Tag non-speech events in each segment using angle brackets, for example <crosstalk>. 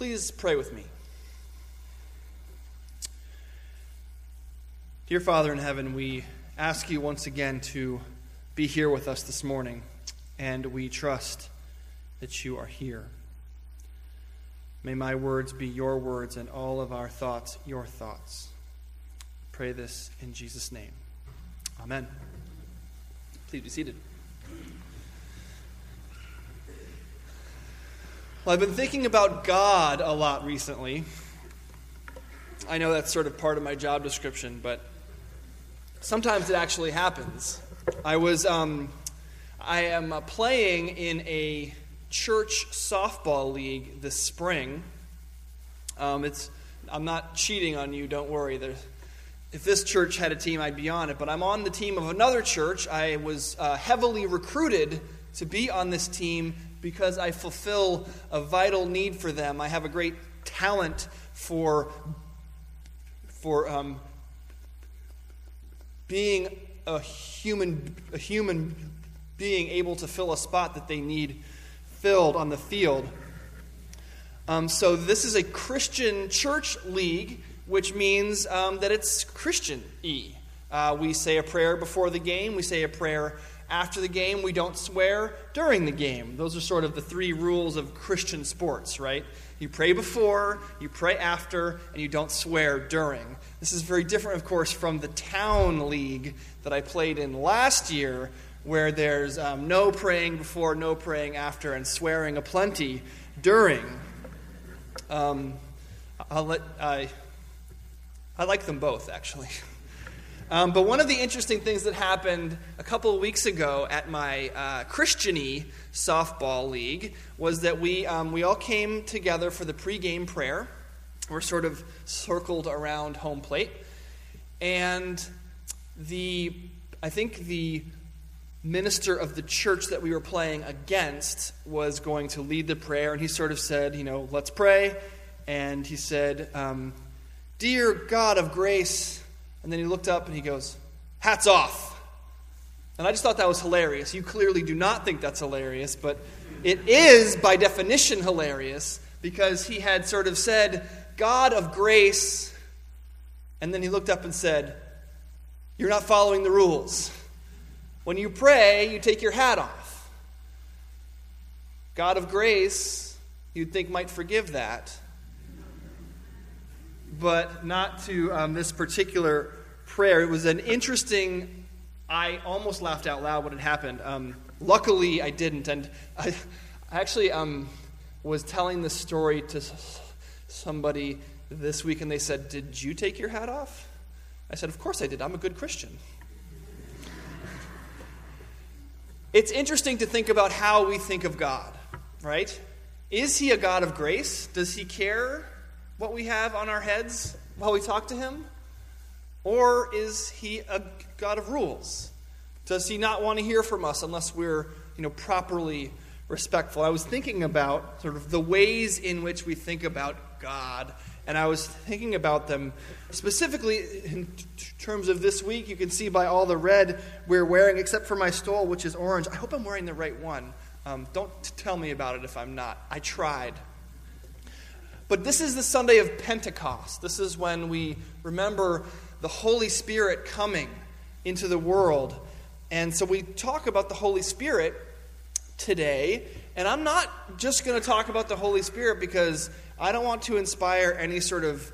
Please pray with me. Dear Father in heaven, we ask you once again to be here with us this morning, and we trust that you are here. May my words be your words and all of our thoughts your thoughts. Pray this in Jesus' name. Amen. Please be seated. Well, I've been thinking about God a lot recently. I know that's sort of part of my job description, but sometimes it actually happens. I was, um, I am uh, playing in a church softball league this spring. Um, it's, I'm not cheating on you, don't worry. There's, if this church had a team, I'd be on it. But I'm on the team of another church. I was uh, heavily recruited to be on this team because I fulfill a vital need for them. I have a great talent for, for um, being a human, a human being able to fill a spot that they need filled on the field. Um, so, this is a Christian church league, which means um, that it's Christian E. Uh, we say a prayer before the game, we say a prayer after the game, we don't swear during the game. Those are sort of the three rules of Christian sports, right? You pray before, you pray after, and you don't swear during. This is very different, of course, from the town league that I played in last year, where there's um, no praying before, no praying after, and swearing aplenty during. Um, I'll let, I, I like them both, actually. <laughs> Um, but one of the interesting things that happened a couple of weeks ago at my uh, Christiany softball league was that we, um, we all came together for the pregame prayer. We're sort of circled around home plate. And the, I think the minister of the church that we were playing against was going to lead the prayer. And he sort of said, you know, let's pray. And he said, um, Dear God of grace, and then he looked up and he goes, Hats off. And I just thought that was hilarious. You clearly do not think that's hilarious, but it is, by definition, hilarious because he had sort of said, God of grace, and then he looked up and said, You're not following the rules. When you pray, you take your hat off. God of grace, you'd think might forgive that but not to um, this particular prayer. It was an interesting, I almost laughed out loud when it happened. Um, luckily, I didn't. And I, I actually um, was telling this story to somebody this week, and they said, Did you take your hat off? I said, Of course I did. I'm a good Christian. It's interesting to think about how we think of God, right? Is he a God of grace? Does he care what we have on our heads while we talk to him? Or is he a God of rules? Does he not want to hear from us unless we're, you know, properly respectful? I was thinking about sort of the ways in which we think about God, and I was thinking about them specifically in terms of this week. You can see by all the red we're wearing, except for my stole, which is orange. I hope I'm wearing the right one. Um, don't tell me about it if I'm not. I tried. But this is the Sunday of Pentecost. This is when we remember the Holy Spirit coming into the world. And so we talk about the Holy Spirit today. And I'm not just going to talk about the Holy Spirit because I don't want to inspire any sort of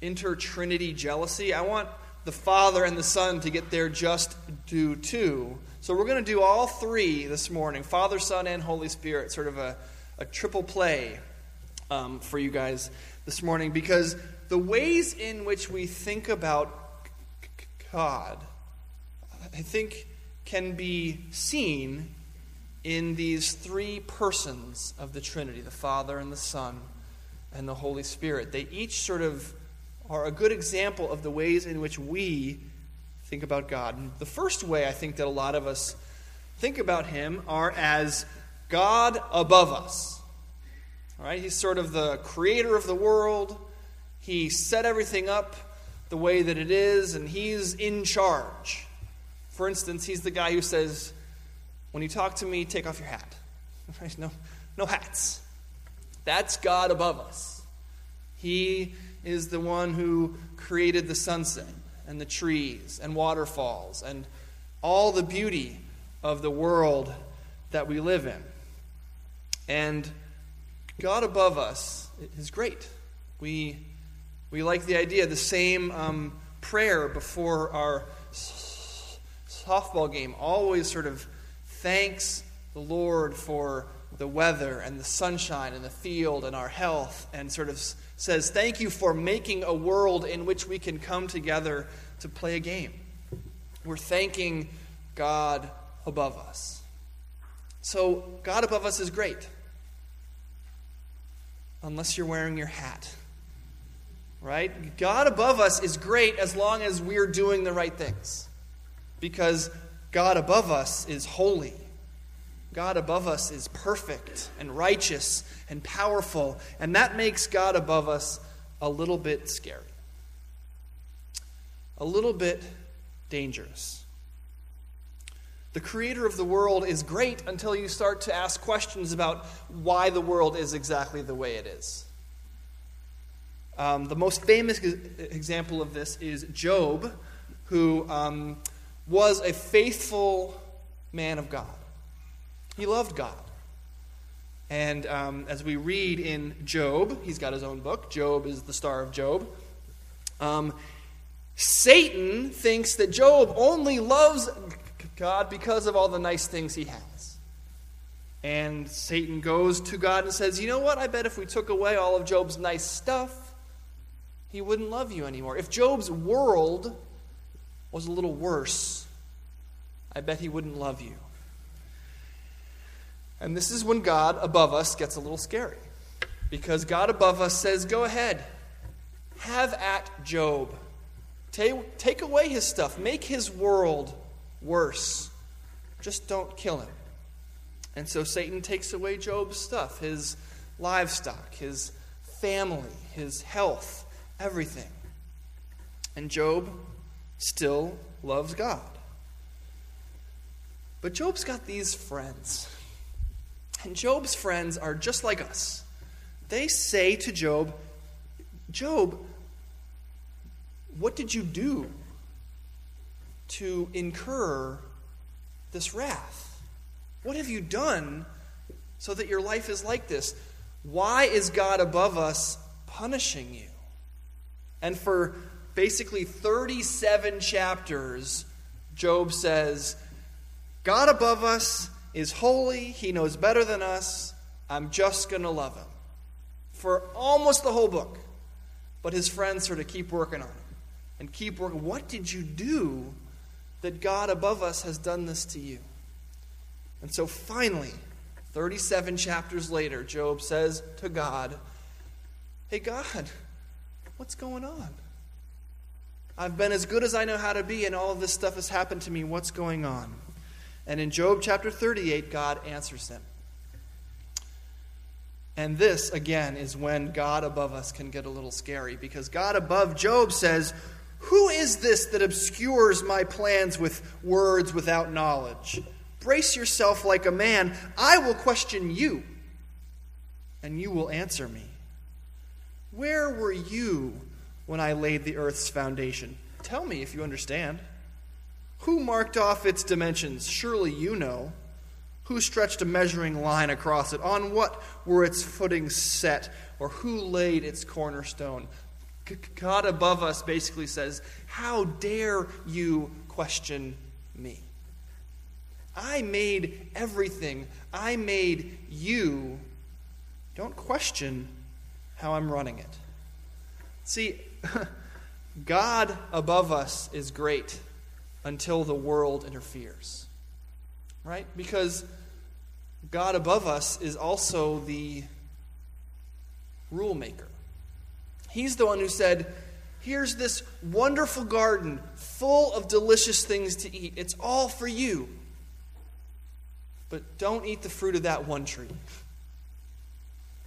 inter Trinity jealousy. I want the Father and the Son to get their just due too. So we're going to do all three this morning Father, Son, and Holy Spirit, sort of a, a triple play um, for you guys this morning because the ways in which we think about God, I think, can be seen in these three persons of the Trinity the Father and the Son and the Holy Spirit. They each sort of are a good example of the ways in which we think about God. And the first way I think that a lot of us think about Him are as God above us. Right, he's sort of the creator of the world. He set everything up the way that it is, and he's in charge. For instance, he's the guy who says, When you talk to me, take off your hat. <laughs> Right? No, no hats. That's God above us. He is the one who created the sunset and the trees and waterfalls and all the beauty of the world that we live in. And God above us is great. We, we like the idea, the same um, prayer before our softball game always sort of thanks the Lord for the weather and the sunshine and the field and our health and sort of says, Thank you for making a world in which we can come together to play a game. We're thanking God above us. So, God above us is great. Unless you're wearing your hat. Right? God above us is great as long as we're doing the right things. Because God above us is holy. God above us is perfect and righteous and powerful. And that makes God above us a little bit scary, a little bit dangerous. The creator of the world is great until you start to ask questions about why the world is exactly the way it is. Um, the most famous example of this is Job, who um, was a faithful man of God. He loved God. And um, as we read in Job, he's got his own book. Job is the star of Job. Um, Satan thinks that Job only loves God because of all the nice things he has. And Satan goes to God and says, You know what? I bet if we took away all of Job's nice stuff, he wouldn't love you anymore. If Job's world was a little worse, I bet he wouldn't love you. And this is when God above us gets a little scary. Because God above us says, Go ahead, have at Job. Take, take away his stuff, make his world worse. Just don't kill him. And so Satan takes away Job's stuff his livestock, his family, his health, everything. And Job still loves God. But Job's got these friends. And Job's friends are just like us. They say to Job, Job, what did you do to incur this wrath? What have you done so that your life is like this? Why is God above us punishing you? And for basically 37 chapters, Job says, God above us is holy. He knows better than us. I'm just going to love him. For almost the whole book. But his friends sort of keep working on him and keep working. What did you do that God above us has done this to you. And so finally, 37 chapters later, Job says to God, Hey, God, what's going on? I've been as good as I know how to be, and all of this stuff has happened to me. What's going on? And in Job chapter 38, God answers him. And this, again, is when God above us can get a little scary because God above Job says, who is this that obscures my plans with words without knowledge? Brace yourself like a man. I will question you, and you will answer me. Where were you when I laid the earth's foundation? Tell me if you understand. Who marked off its dimensions? Surely you know. Who stretched a measuring line across it? On what were its footings set? Or who laid its cornerstone? God above us basically says, How dare you question me? I made everything, I made you. Don't question how I'm running it. See, <laughs> God above us is great until the world interferes. Right? Because God above us is also the rule maker. He's the one who said, Here's this wonderful garden full of delicious things to eat. It's all for you. But don't eat the fruit of that one tree.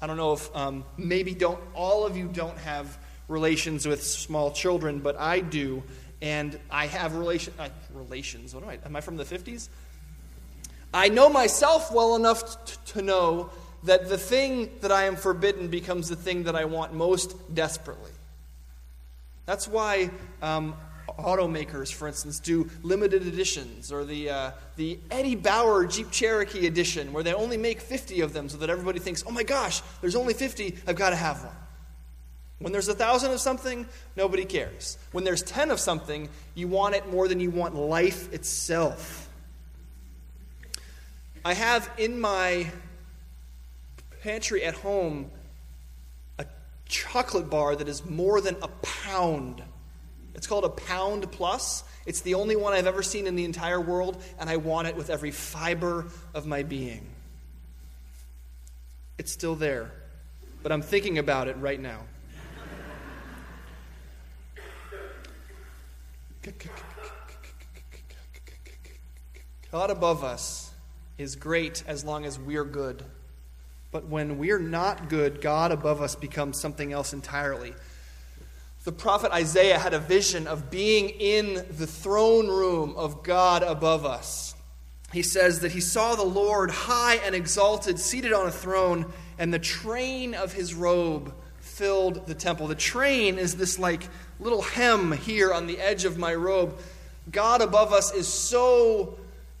I don't know if um, maybe don't all of you don't have relations with small children, but I do, and I have relation uh, relations. What am I? Am I from the fifties? I know myself well enough t- to know that the thing that I am forbidden becomes the thing that I want most desperately. That's why um, automakers, for instance, do limited editions, or the, uh, the Eddie Bauer Jeep Cherokee edition, where they only make 50 of them so that everybody thinks, oh my gosh, there's only 50, I've got to have one. When there's a thousand of something, nobody cares. When there's 10 of something, you want it more than you want life itself. I have in my pantry at home a chocolate bar that is more than a pound. It's called a Pound Plus. It's the only one I've ever seen in the entire world, and I want it with every fiber of my being. It's still there, but I'm thinking about it right now. God above us is great as long as we're good. But when we're not good, God above us becomes something else entirely. The prophet Isaiah had a vision of being in the throne room of God above us. He says that he saw the Lord high and exalted, seated on a throne, and the train of his robe filled the temple. The train is this like little hem here on the edge of my robe. God above us is so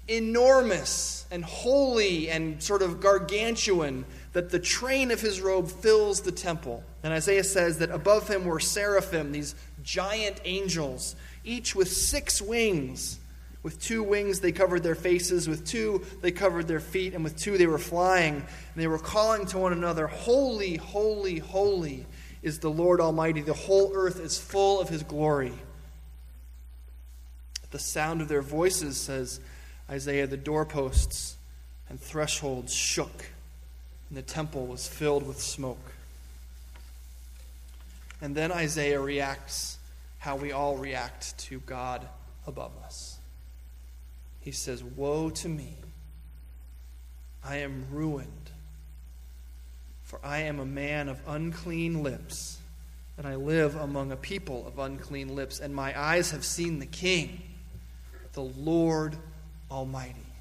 enormous and holy and sort of gargantuan that the train of his robe fills the temple. And Isaiah says that above him were seraphim, these giant angels, each with six wings. With two wings they covered their faces, with two they covered their feet, and with two they were flying. And they were calling to one another, Holy, holy, holy is the Lord Almighty. The whole earth is full of his glory. At the sound of their voices, says Isaiah, the doorposts and thresholds shook, and the temple was filled with smoke. And then Isaiah reacts how we all react to God above us. He says, Woe to me! I am ruined for I am a man of unclean lips, and I live among a people of unclean lips, and my eyes have seen the King, the Lord Almighty.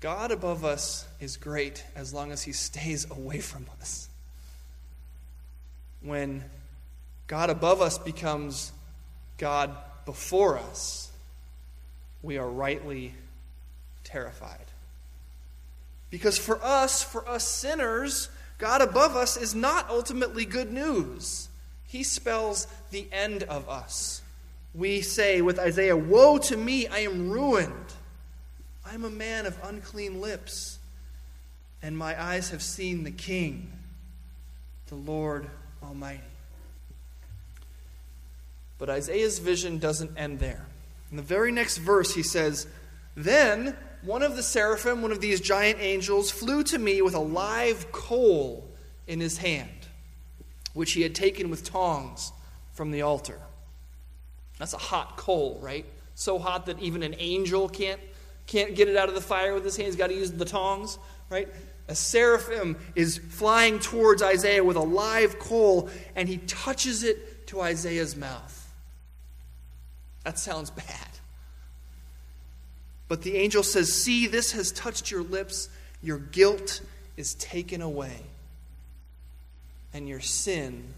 God above us is great as long as he stays away from us. When God above us becomes God before us, we are rightly terrified. Because for us, for us sinners, God above us is not ultimately good news. He spells the end of us. We say with Isaiah, Woe to me, I am ruined. I am a man of unclean lips, and my eyes have seen the King, the Lord Almighty. But Isaiah's vision doesn't end there. In the very next verse, he says, Then one of the seraphim, one of these giant angels, flew to me with a live coal in his hand, which he had taken with tongs from the altar. That's a hot coal, right? So hot that even an angel can't, can't get it out of the fire with his hands. He's got to use the tongs, right? A seraphim is flying towards Isaiah with a live coal, and he touches it to Isaiah's mouth. That sounds bad. But the angel says, See, this has touched your lips. Your guilt is taken away, and your sin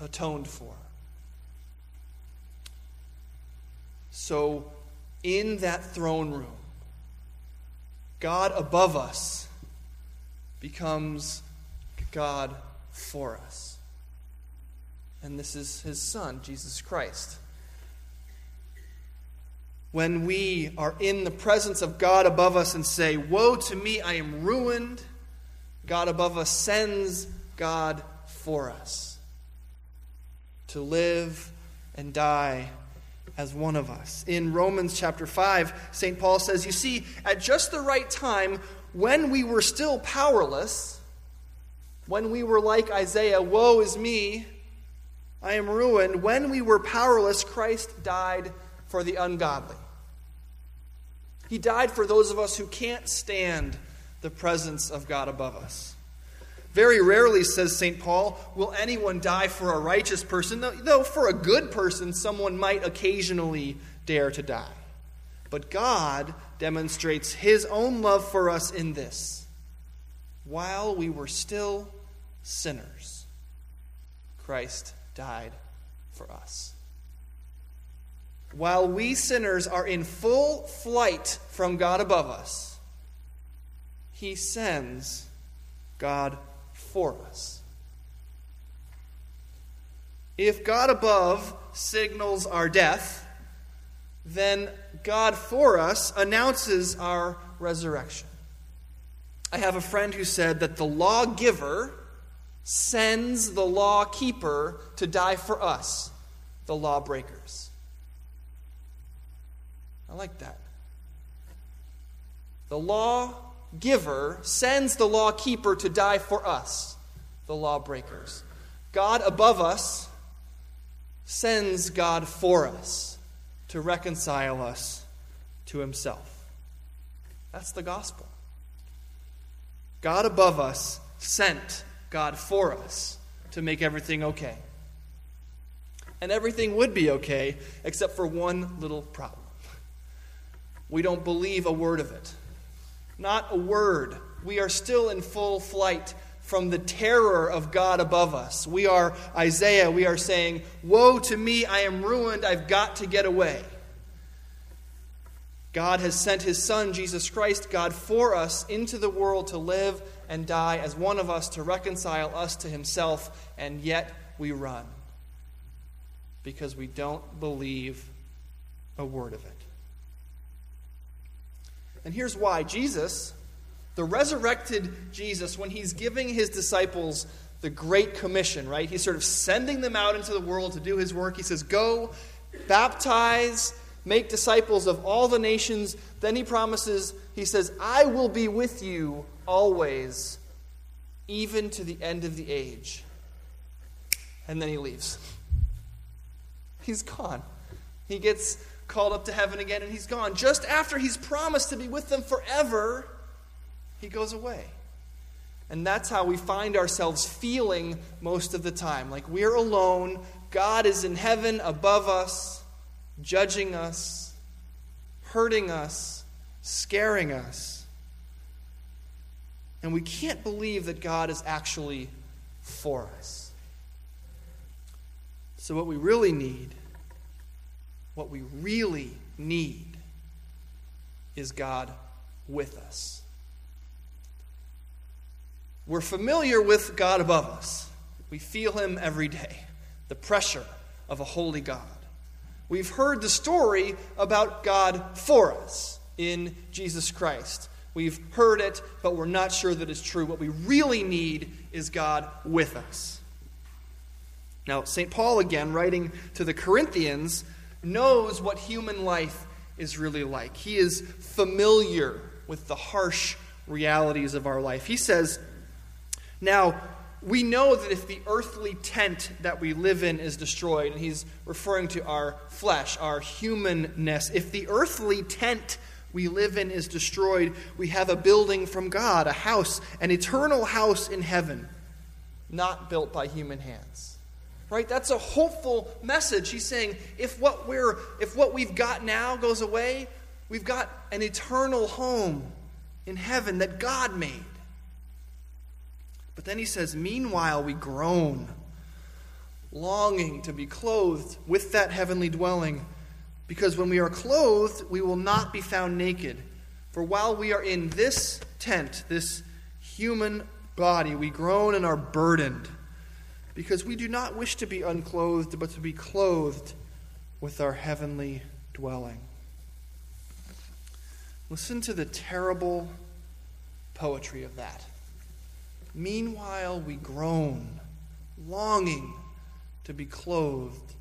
atoned for. So, in that throne room, God above us becomes God for us. And this is his Son, Jesus Christ when we are in the presence of God above us and say, Woe to me, I am ruined, God above us sends God for us to live and die as one of us. In Romans chapter 5, St. Paul says, You see, at just the right time, when we were still powerless, when we were like Isaiah, Woe is me, I am ruined, when we were powerless, Christ died for the ungodly. He died for those of us who can't stand the presence of God above us. Very rarely, says St. Paul, will anyone die for a righteous person, though for a good person, someone might occasionally dare to die. But God demonstrates his own love for us in this while we were still sinners, Christ died for us. While we sinners are in full flight from God above us, he sends God for us. If God above signals our death, then God for us announces our resurrection. I have a friend who said that the lawgiver sends the lawkeeper to die for us, the lawbreakers. I like that. The law giver sends the law keeper to die for us, the lawbreakers. God above us sends God for us to reconcile us to himself. That's the gospel. God above us sent God for us to make everything okay. And everything would be okay except for one little problem. We don't believe a word of it. Not a word. We are still in full flight from the terror of God above us. We are Isaiah. We are saying, Woe to me, I am ruined. I've got to get away. God has sent his Son, Jesus Christ, God for us, into the world to live and die as one of us to reconcile us to himself, and yet we run because we don't believe a word of it. And here's why Jesus, the resurrected Jesus, when he's giving his disciples the Great Commission, right? He's sort of sending them out into the world to do his work. He says, Go, baptize, make disciples of all the nations. Then he promises, He says, I will be with you always, even to the end of the age. And then he leaves. He's gone. He gets called up to heaven again, and he's gone. Just after he's promised to be with them forever, he goes away. And that's how we find ourselves feeling most of the time. Like we're alone, God is in heaven above us, judging us, hurting us, scaring us. And we can't believe that God is actually for us. So, what we really need what we really need is God with us. We're familiar with God above us. We feel Him every day, the pressure of a holy God. We've heard the story about God for us in Jesus Christ. We've heard it, but we're not sure that it's true. What we really need is God with us. Now, St. Paul, again, writing to the Corinthians, knows what human life is really like. He is familiar with the harsh realities of our life. He says, Now, we know that if the earthly tent that we live in is destroyed, and he's referring to our flesh, our humanness, if the earthly tent we live in is destroyed, we have a building from God, a house, an eternal house in heaven, not built by human hands. Right? That's a hopeful message. He's saying if what we're if what we've got now goes away, we've got an eternal home in heaven that God made. But then he says, meanwhile we groan, longing to be clothed with that heavenly dwelling, because when we are clothed, we will not be found naked. For while we are in this tent, this human body, we groan and are burdened because we do not wish to be unclothed, but to be clothed with our heavenly dwelling. Listen to the terrible poetry of that. Meanwhile, we groan, longing to be clothed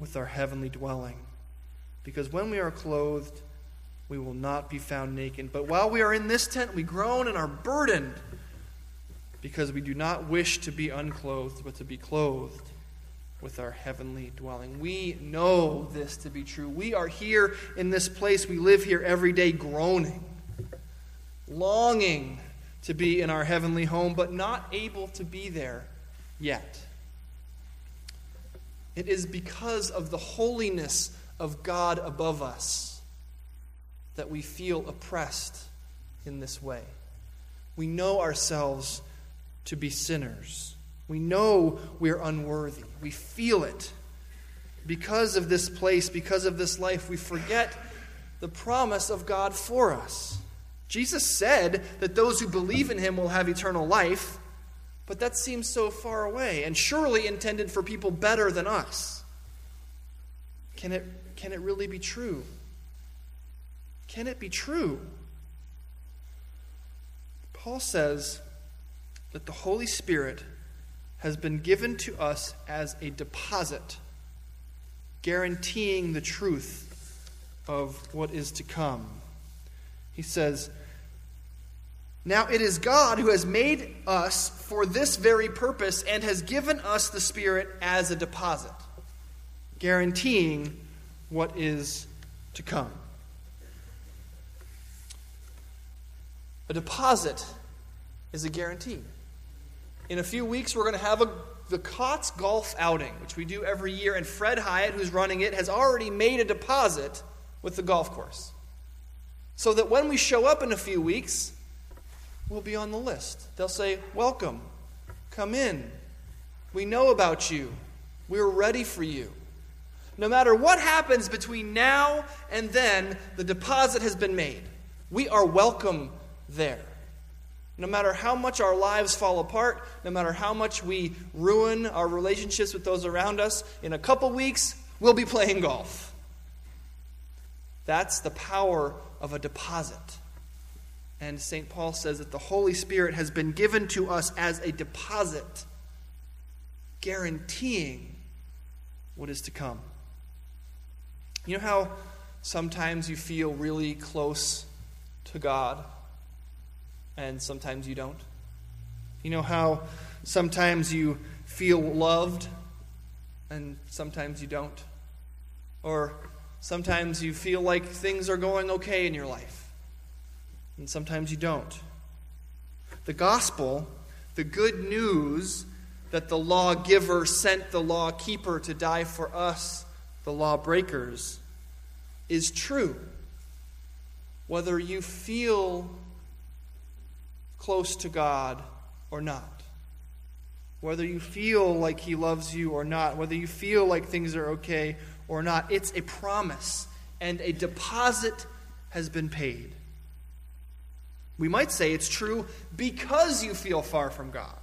with our heavenly dwelling. Because when we are clothed, we will not be found naked. But while we are in this tent, we groan and are burdened because we do not wish to be unclothed, but to be clothed with our heavenly dwelling. We know this to be true. We are here in this place. We live here every day groaning, longing to be in our heavenly home, but not able to be there yet. It is because of the holiness of God above us that we feel oppressed in this way. We know ourselves to be sinners. We know we're unworthy. We feel it. Because of this place, because of this life, we forget the promise of God for us. Jesus said that those who believe in him will have eternal life, but that seems so far away and surely intended for people better than us. Can it, can it really be true? Can it be true? Paul says that the Holy Spirit has been given to us as a deposit, guaranteeing the truth of what is to come. He says, Now it is God who has made us for this very purpose and has given us the Spirit as a deposit, guaranteeing what is to come. A deposit is a guarantee. In a few weeks, we're going to have a, the COTS golf outing, which we do every year, and Fred Hyatt, who's running it, has already made a deposit with the golf course. So that when we show up in a few weeks, we'll be on the list. They'll say, Welcome, come in. We know about you, we're ready for you. No matter what happens between now and then, the deposit has been made. We are welcome there. No matter how much our lives fall apart, no matter how much we ruin our relationships with those around us, in a couple weeks, we'll be playing golf. That's the power of a deposit. And St. Paul says that the Holy Spirit has been given to us as a deposit, guaranteeing what is to come. You know how sometimes you feel really close to God? And sometimes you don't? You know how sometimes you feel loved and sometimes you don't? Or sometimes you feel like things are going okay in your life and sometimes you don't. The gospel, the good news that the lawgiver sent the lawkeeper to die for us, the lawbreakers, is true. Whether you feel close to God or not. Whether you feel like He loves you or not, whether you feel like things are okay or not, it's a promise and a deposit has been paid. We might say it's true because you feel far from God.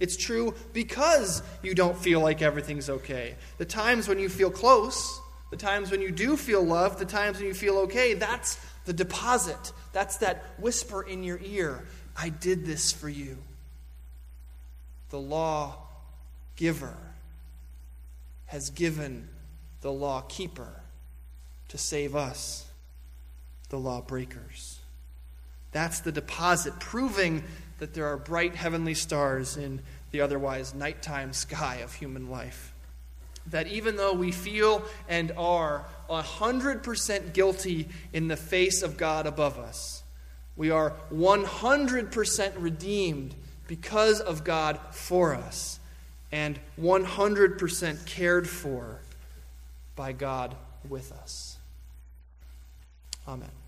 It's true because you don't feel like everything's okay. The times when you feel close, the times when you do feel loved, the times when you feel okay, that's the deposit. That's that whisper in your ear. I did this for you. The law giver has given the law keeper to save us, the law breakers. That's the deposit, proving that there are bright heavenly stars in the otherwise nighttime sky of human life. That even though we feel and are 100% guilty in the face of God above us, we are 100% redeemed because of God for us and 100% cared for by God with us. Amen.